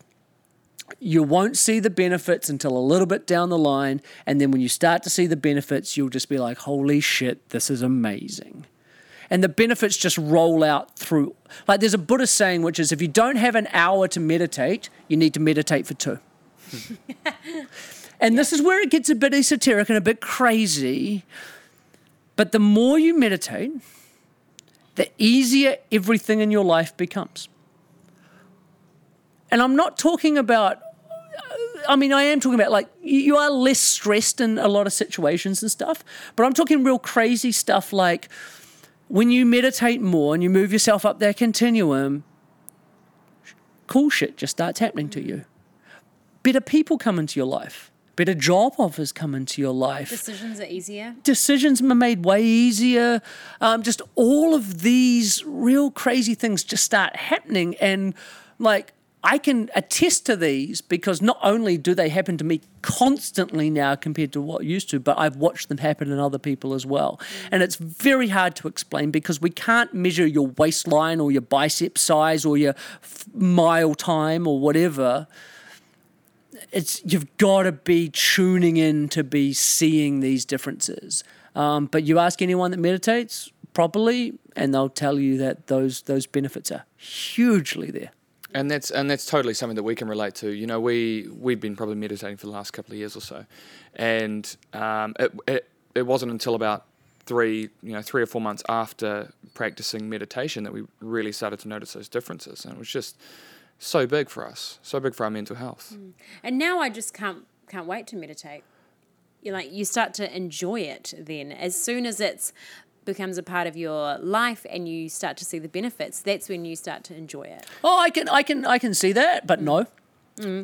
you won't see the benefits until a little bit down the line. And then when you start to see the benefits, you'll just be like, holy shit, this is amazing. And the benefits just roll out through. Like there's a Buddhist saying, which is if you don't have an hour to meditate, you need to meditate for two. and this is where it gets a bit esoteric and a bit crazy. But the more you meditate, the easier everything in your life becomes. And I'm not talking about, I mean, I am talking about like you are less stressed in a lot of situations and stuff, but I'm talking real crazy stuff like when you meditate more and you move yourself up that continuum, cool shit just starts happening to you. better people come into your life, better job offers come into your life Decisions are easier. decisions are made way easier. Um, just all of these real crazy things just start happening. And like, I can attest to these because not only do they happen to me constantly now compared to what used to, but I've watched them happen in other people as well. And it's very hard to explain because we can't measure your waistline or your bicep size or your mile time or whatever it's you've got to be tuning in to be seeing these differences. Um, but you ask anyone that meditates properly, and they'll tell you that those those benefits are hugely there. And that's and that's totally something that we can relate to. You know, we we've been probably meditating for the last couple of years or so, and um, it, it it wasn't until about three you know three or four months after practicing meditation that we really started to notice those differences, and it was just so big for us, so big for our mental health. And now I just can't can't wait to meditate. You like you start to enjoy it then. As soon as it's becomes a part of your life and you start to see the benefits, that's when you start to enjoy it. Oh, I can I can I can see that, but no,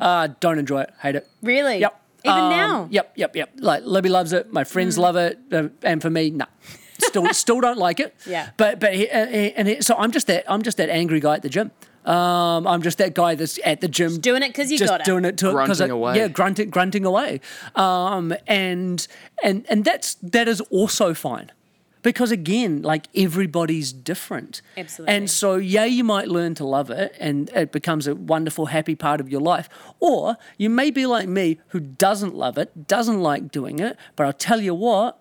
uh, don't enjoy it, hate it. Really? Yep. Even Um, now? Yep, yep, yep. Like Libby loves it. My friends love it, uh, and for me, no. Still, still don't like it. Yeah. But but he, uh, he- and he, so I'm just that I'm just that angry guy at the gym. Um, I'm just that guy that's at the gym doing it because you just gotta. doing it to because Grunting away. yeah, grunting grunting away. Um, and and and that's that is also fine. Because again, like everybody's different. Absolutely. And so, yeah, you might learn to love it and it becomes a wonderful, happy part of your life. Or you may be like me who doesn't love it, doesn't like doing it, but I'll tell you what,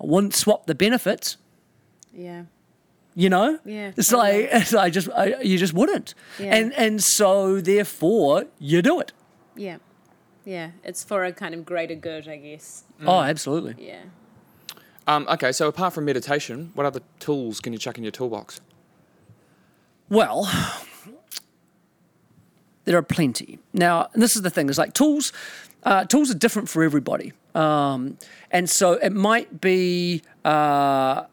I wouldn't swap the benefits. Yeah. You know, Yeah, It's totally. like it's, I just I, you just wouldn't, Yeah. and and so therefore you do it. Yeah. Yeah. It's for a kind of greater good, I guess. Oh, absolutely. Yeah. Um, okay, so apart from meditation, what other tools can you chuck in your toolbox? Well, there are plenty. Now, and this is the thing: is like tools. Uh, tools are different for everybody, um, and so it might be uh,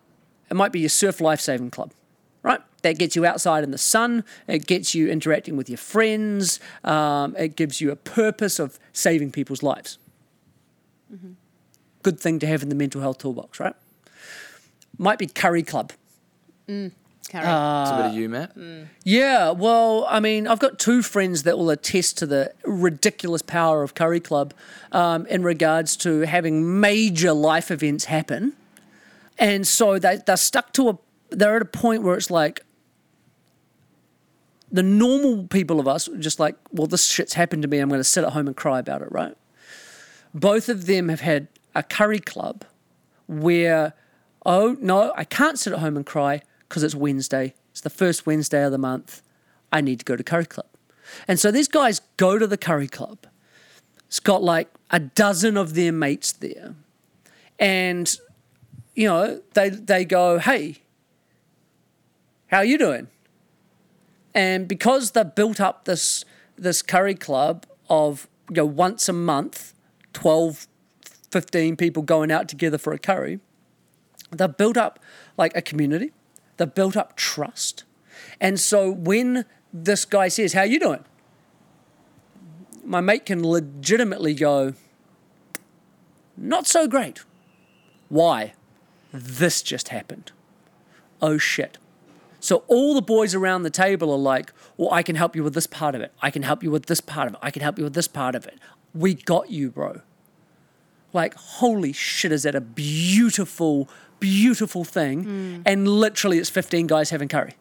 it might be your surf life saving club, right? That gets you outside in the sun. It gets you interacting with your friends. Um, it gives you a purpose of saving people's lives. Good thing to have in the mental health toolbox, right? Might be curry club. Carry. It's a bit of you, Matt. Yeah, well, I mean, I've got two friends that will attest to the ridiculous power of Curry Club um, in regards to having major life events happen. And so they, they're stuck to a, they're at a point where it's like, the normal people of us just like, well, this shit's happened to me. I'm going to sit at home and cry about it, right? Both of them have had a curry club where, oh, no, I can't sit at home and cry because it's Wednesday. It's the first Wednesday of the month. I need to go to curry club. And so these guys go to the curry club. It's got like a dozen of their mates there. And, you know, they, they go, hey, how are you doing? And because they've built up this this curry club of you know once a month, 12, 15 people going out together for a curry, they've built up like a community. They've built up trust. And so when this guy says, How are you doing? My mate can legitimately go, Not so great. Why? This just happened. Oh shit. So all the boys around the table are like, well, I can help you with this part of it. I can help you with this part of it. I can help you with this part of it. We got you, bro. Like, holy shit, is that a beautiful, beautiful thing? Mm. And literally, it's 15 guys having curry.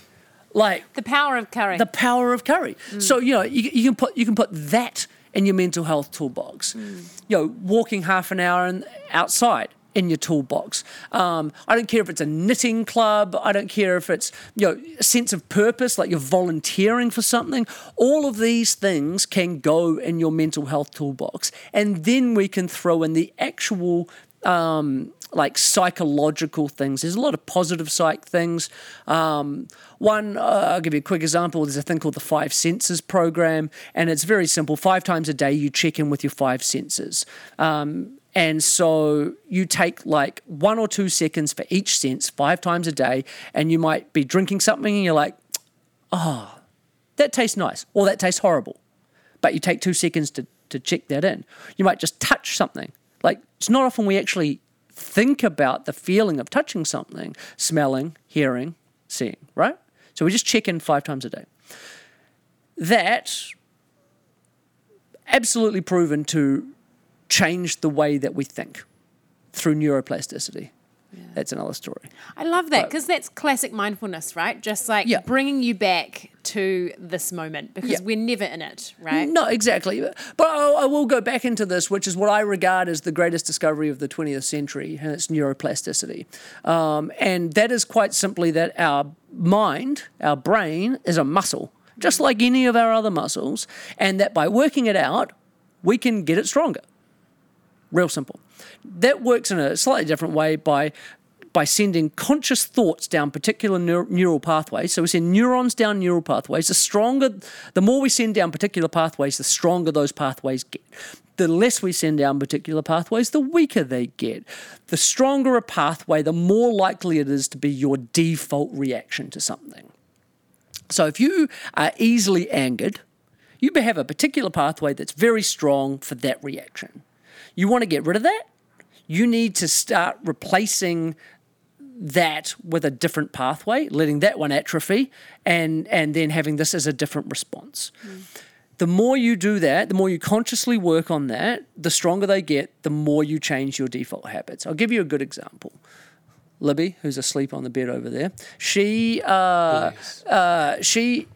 like, the power of curry. the power of curry. Mm. So you know you, you can put you can put that in your mental health toolbox. Mm. You know, walking half an hour and outside in your toolbox. Um, I don't care if it's a knitting club. I don't care if it's you know a sense of purpose, like you're volunteering for something. All of these things can go in your mental health toolbox, and then we can throw in the actual um, like psychological things. There's a lot of positive psych things. Um, one, uh, I'll give you a quick example. There's a thing called the Five Senses program, and it's very simple. Five times a day, you check in with your five senses. Um, and so you take like one or two seconds for each sense, five times a day, and you might be drinking something and you're like, oh, that tastes nice, or that tastes horrible. but you take two seconds to, to check that in. You might just touch something. Like, it's not often we actually think about the feeling of touching something, smelling, hearing, seeing, right? So we just check in five times a day. That absolutely proven to change the way that we think through neuroplasticity. That's another story. I love that because that's classic mindfulness, right? Just like Yeah. bringing you back to this moment because Yeah. we're never in it, right? No, exactly. But I, I will go back into this, which is what I regard as the greatest discovery of the 20th century, and it's neuroplasticity. Um, and that is quite simply that our mind, our brain, is a muscle, just like any of our other muscles, and that by working it out, we can get it stronger. Real simple. That works in a slightly different way by by sending conscious thoughts down particular neur- neural pathways. So we send neurons down neural pathways. The stronger, the more we send down particular pathways, the stronger those pathways get. The less we send down particular pathways, the weaker they get. The stronger a pathway, the more likely it is to be your default reaction to something. So if you are easily angered, you have a particular pathway that's very strong for that reaction. You want to get rid of that? You need to start replacing that with a different pathway, letting that one atrophy, and and then having this as a different response. The more you do that, the more you consciously work on that, the stronger they get, the more you change your default habits. I'll give you a good example. Libby, who's asleep on the bed over there, she uh, uh, she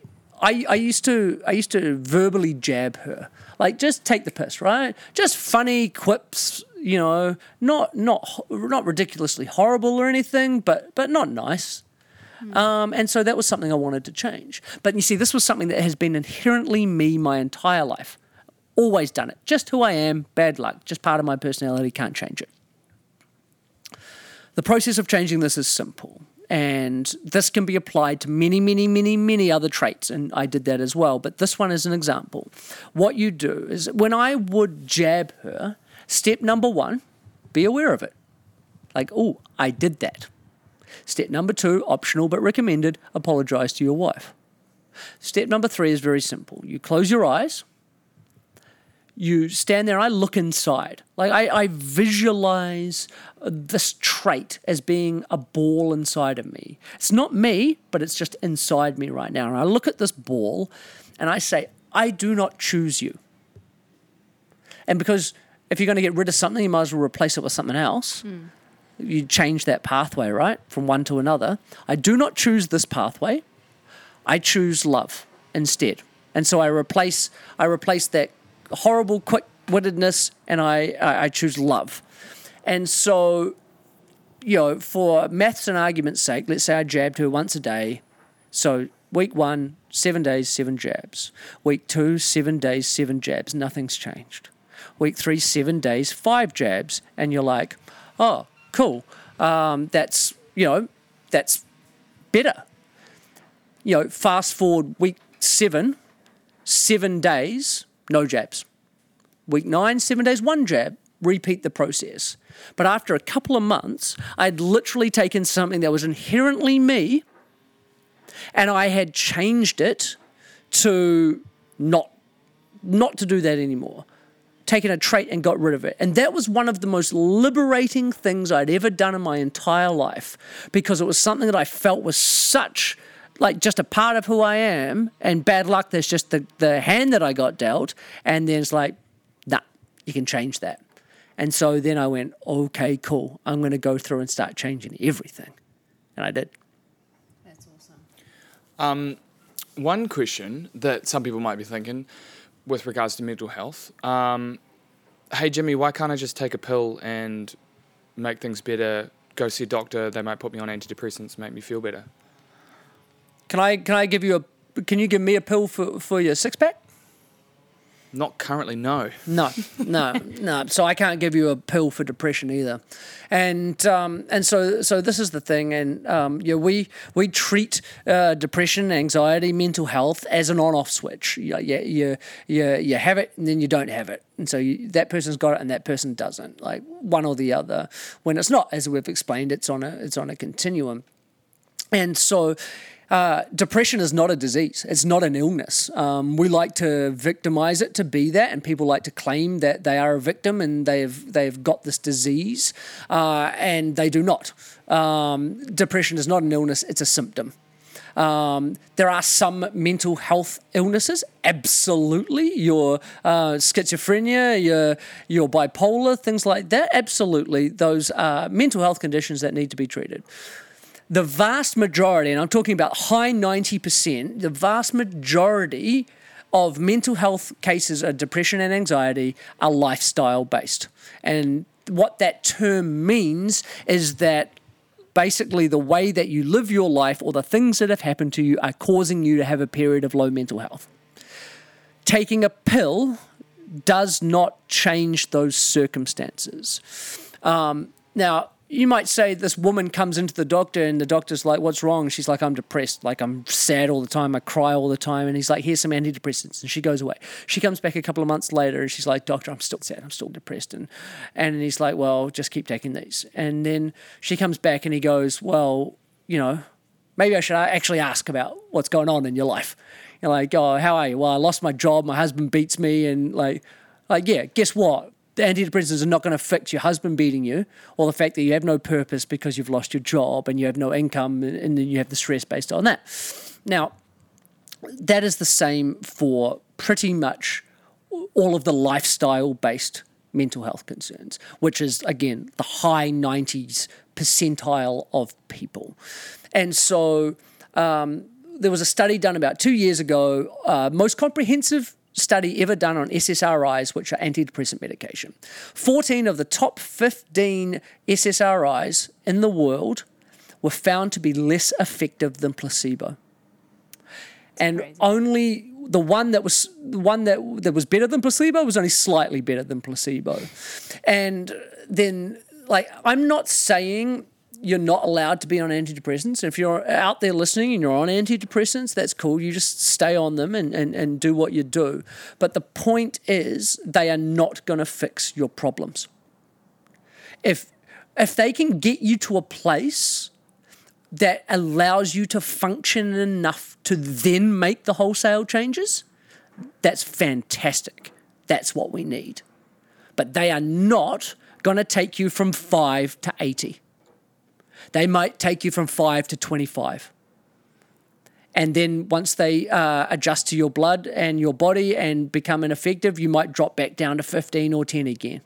I, I used to I used to verbally jab her. Like just take the piss, right? Just funny quips, you know, not not not ridiculously horrible or anything, but but not nice. Um, and so that was something I wanted to change. But you see, this was something that has been inherently me my entire life. Always done it. Just who I am, bad luck, just part of my personality, can't change it. The process of changing this is simple. And this can be applied to many, many, many, many other traits. And I did that as well. But this one is an example. What you do is when I would jab her, step number one, be aware of it. Like, oh, I did that. Step number two, optional but recommended, apologize to your wife. Step number three is very simple. You close your eyes, you stand there, I look inside. Like I, I visualize this trait as being a ball inside of me. It's not me, but it's just inside me right now. And I look at this ball and I say, I do not choose you. And because if you're going to get rid of something, you might as well replace it with something else. Hmm. You change that pathway, right? From one to another. I do not choose this pathway. I choose love instead. And so I replace I replace that horrible quick wittedness and I, I, I choose love. And so, you know, for maths and argument's sake, let's say I jabbed her once a day. So week one, seven days, seven jabs. Week two, seven days, seven jabs. Nothing's changed. Week three, seven days, five jabs. And you're like, oh, cool. Um, that's, you know, that's better you know, fast forward week seven, seven days, no jabs. Week nine, seven days, one jab. Repeat the process. But after a couple of months, I'd literally taken something that was inherently me and I had changed it to not not to do that anymore. Taken a trait and got rid of it. And that was one of the most liberating things I'd ever done in my entire life because it was something that I felt was such like just a part of who I am and bad luck there's just the, the hand that I got dealt and then it's like nah you can change that and so then I went okay cool I'm going to go through and start changing everything and I did That's awesome. One question that some people might be thinking with regards to mental health um, hey, Jimmy, why can't I just take a pill and make things better? Go see a doctor, they might put me on antidepressants, make me feel better. Can I can I give you a can you give me a pill for, for your six pack Not currently, no. No, no, no. So I can't give you a pill for depression either, and um, and so so this is the thing, and um, yeah, we we treat uh, depression, anxiety, mental health as an on-off switch. You, you you you you have it, and then you don't have it, and so you, that person's got it, and that person doesn't. Like one or the other. When it's not, as we've explained, it's on a it's on a continuum, and so. Uh, depression is not a disease. It's not an illness. Um, we like to victimize it to be that, and people like to claim that they are a victim and they've they've got this disease, uh, and they do not. Um, depression is not an illness; it's a symptom. Um, there are some mental health illnesses, absolutely. Your uh, schizophrenia, your your bipolar, things like that. Absolutely, those are mental health conditions that need to be treated the vast majority, and I'm talking about high 90%, the vast majority of mental health cases of depression and anxiety are lifestyle based. And what that term means is that basically the way that you live your life or the things that have happened to you are causing you to have a period of low mental health. Taking a pill does not change those circumstances. Um, now, you might say this woman comes into the doctor and the doctor's like, What's wrong? She's like, I'm depressed. Like, I'm sad all the time. I cry all the time. And he's like, Here's some antidepressants. And she goes away. She comes back a couple of months later and she's like, Doctor, I'm still sad. I'm still depressed. And, and he's like, Well, just keep taking these. And then she comes back and he goes, Well, you know, maybe I should actually ask about what's going on in your life. You're like, Oh, how are you? Well, I lost my job. My husband beats me. And like, like, yeah, guess what? The antidepressants are not going to fix your husband beating you or the fact that you have no purpose because you've lost your job and you have no income and then you have the stress based on that. Now, that is the same for pretty much all of the lifestyle based mental health concerns, which is, again, the high 90s percentile of people. And so um, there was a study done about two years ago, uh, most comprehensive study ever done on SSRIs, which are antidepressant medication. 14 of the top 15 SSRIs in the world were found to be less effective than placebo. and crazy. only the one that was the one that that was better than placebo was only slightly better than placebo. And then like I'm not saying you're not allowed to be on antidepressants. And If you're out there listening and you're on antidepressants, that's cool. You just stay on them and, and, and do what you do. But the point is, they are not going to fix your problems. If, if they can get you to a place that allows you to function enough to then make the wholesale changes, that's fantastic. That's what we need. But they are not going to take you from 5 to 80. They might take you from 5 to 25. And then once they uh, adjust to your blood and your body and become ineffective, you might drop back down to 15 or 10 again.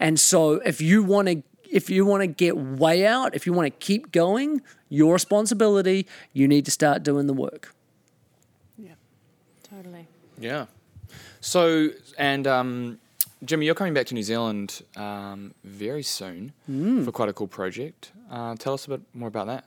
And so if you want to if you want to get way out, if you want to keep going, your responsibility, you need to start doing the work. Yeah, totally. Yeah. So, and um, Jimmy, you're coming back to New Zealand um, very soon for quite a cool project. Uh, tell us a bit more about that.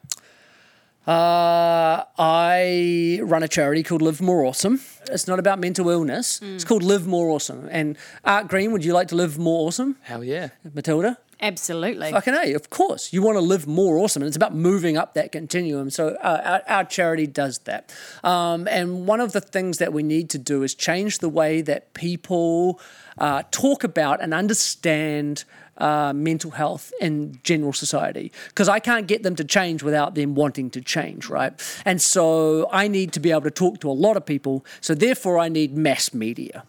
Uh, I run a charity called Live More Awesome. It's not about mental illness. It's called Live More Awesome. And Art Green, would you like to live more awesome? Hell yeah. Matilda? Absolutely. Fucking A, of course. You want to live more awesome. And it's about moving up that continuum. So uh, our, our charity does that. Um, and one of the things that we need to do is change the way that people uh, talk about and understand uh, mental health in general society because I can't get them to change without them wanting to change, right? And so I need to be able to talk to a lot of people. So therefore, I need mass media.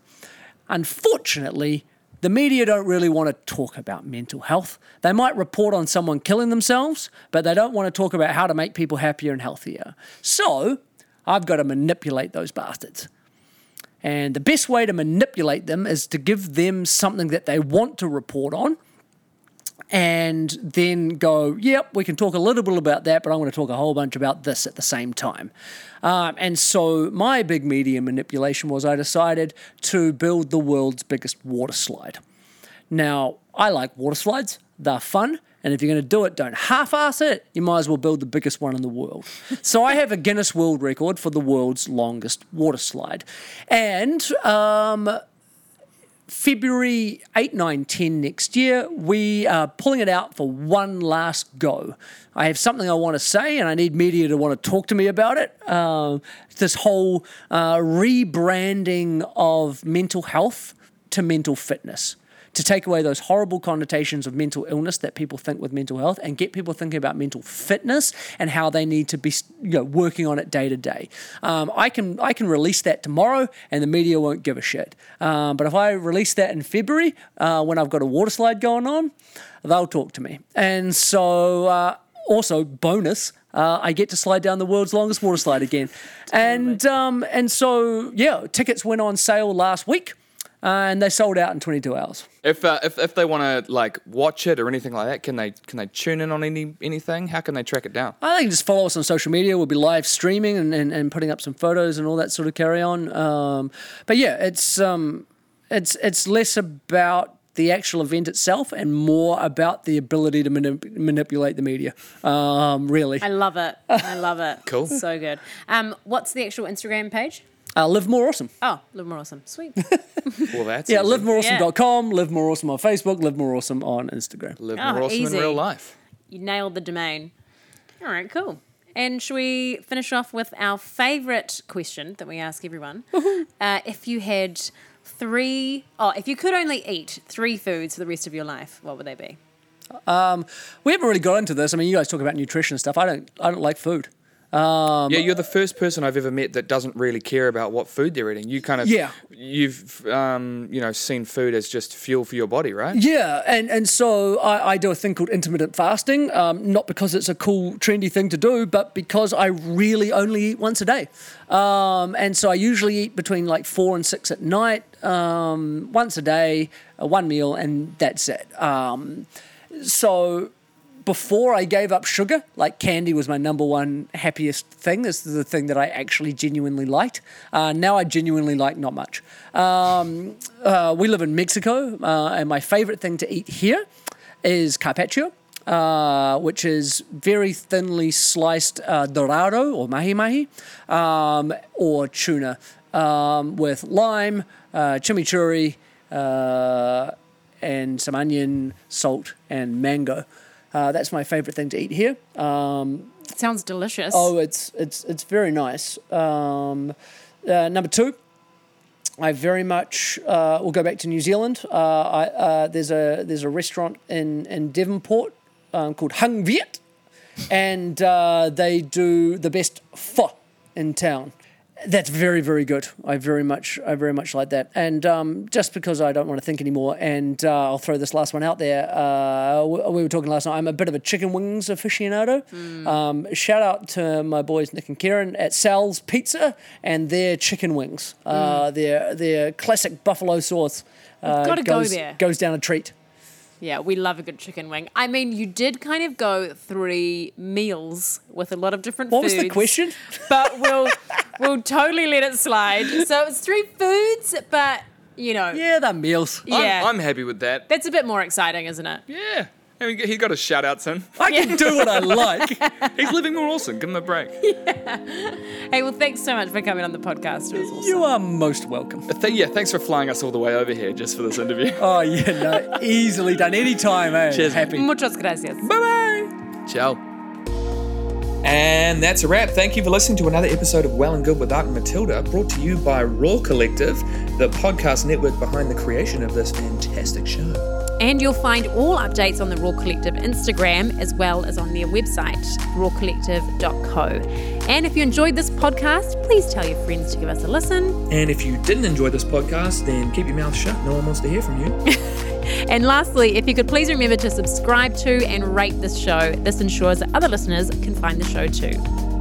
Unfortunately, the media don't really want to talk about mental health. They might report on someone killing themselves, but they don't want to talk about how to make people happier and healthier. So I've got to manipulate those bastards. And the best way to manipulate them is to give them something that they want to report on and then go, yep, we can talk a little bit about that, but I'm going to talk a whole bunch about this at the same time. Um, and so my big media manipulation was I decided to build the world's biggest water slide. Now, I like water slides, they're fun. And if you're going to do it, don't half ass it. You might as well build the biggest one in the world. so I have a Guinness World Record for the world's longest water slide. And um, February 8, 9, 10 next year, we are pulling it out for one last go. I have something I want to say, and I need media to want to talk to me about it. Uh, this whole uh, rebranding of mental health to mental fitness. To take away those horrible connotations of mental illness that people think with mental health and get people thinking about mental fitness and how they need to be you know, working on it day to day. Um, I can I can release that tomorrow and the media won't give a shit. Um, but if I release that in February uh, when I've got a water slide going on, they'll talk to me. And so uh, also bonus. Uh, I get to slide down the world's longest water slide again, and um, and so yeah, tickets went on sale last week, uh, and they sold out in 22 hours. If, uh, if if they want to like watch it or anything like that, can they can they tune in on any anything? How can they track it down? I think just follow us on social media. We'll be live streaming and, and, and putting up some photos and all that sort of carry on. Um, but yeah, it's um, it's it's less about the actual event itself and more about the ability to manip- manipulate the media. Um, really, I love it. I love it. Cool. So good. Um, what's the actual Instagram page? Uh, live more awesome. Oh, live more awesome. Sweet. Well, that's Yeah, easy. livemoreawesome.com, live more awesome on Facebook, live more awesome on Instagram. live Oh, more awesome easy. in real life. you nailed the domain. All right, cool. And should we finish off with our favorite question that we ask everyone? uh, if you had three, oh, if you could only eat three foods for the rest of your life, what would they be? We haven't really got into this. I mean, you guys talk about nutrition and stuff. I don't. I don't like food. Yeah, you're the first person I've ever met that doesn't really care about what food they're eating. You kind of Yeah. You've um, you know seen food as just fuel for your body, right? Yeah, and and so I, I do a thing called intermittent fasting. Um, not because it's a cool, trendy thing to do, but because I really only eat once a day. Um, and so I usually eat between like four and six at night, um, once a day, uh, one meal, and that's it. Um, so before I gave up sugar, like candy was my number one happiest thing. This is the thing that I actually genuinely liked. Uh, now I genuinely like not much. Um, uh, we live in Mexico, uh, and my favorite thing to eat here is carpaccio. Uh, which is very thinly sliced uh, dorado or mahi mahi, um, or tuna um, with lime, uh, chimichurri, uh, and some onion, salt, and mango. Uh, that's my favorite thing to eat here. Um, Sounds delicious. oh, it's it's it's very nice. Um, uh, number two, I very much uh, will go back to New Zealand. Uh, I, uh, there's a there's a restaurant in in Devonport um, called Hung Viet, and uh, they do the best pho in town. That's very very good. I very much I very much like that. And um, just because I don't want to think anymore, and uh, I'll throw this last one out there. Uh, we, we were talking last night. I'm a bit of a chicken wings aficionado. Um, shout out to my boys Nick and Kieran at Sal's Pizza and their chicken wings. Uh, their their classic buffalo sauce. Uh, gotta go there. Goes down a treat. Yeah, we love a good chicken wing. I mean, you did kind of go three meals with a lot of different What was the question? But we'll we'll totally let it slide. So it's three foods, but you know, Yeah, the meals. yeah. I'm, I'm happy with that. that's a bit more exciting, isn't it? Yeah. I mean, he got a shout out, son. I can do what I like. He's living more awesome. Give him a break. Hey, well, thanks so much for coming on the podcast. It was awesome. You are most welcome. Th- yeah, thanks for flying us all the way over here just for this interview. Oh yeah, no, easily done. Anytime, eh? Cheers. Happy. Muchas gracias. Bye bye. Ciao. And that's a wrap. Thank you for listening to another episode of Well and Good with Art and Matilda, brought to you by Raw Collective, the podcast network behind the creation of this fantastic show. And you'll find all updates on the Raw Collective Instagram as well as on their website, rawcollective.co. And if you enjoyed this podcast, please tell your friends to give us a listen. And if you didn't enjoy this podcast, then keep your mouth shut. No one wants to hear from you. And lastly, if you could please remember to subscribe to and rate this show, this ensures that other listeners can find the show too.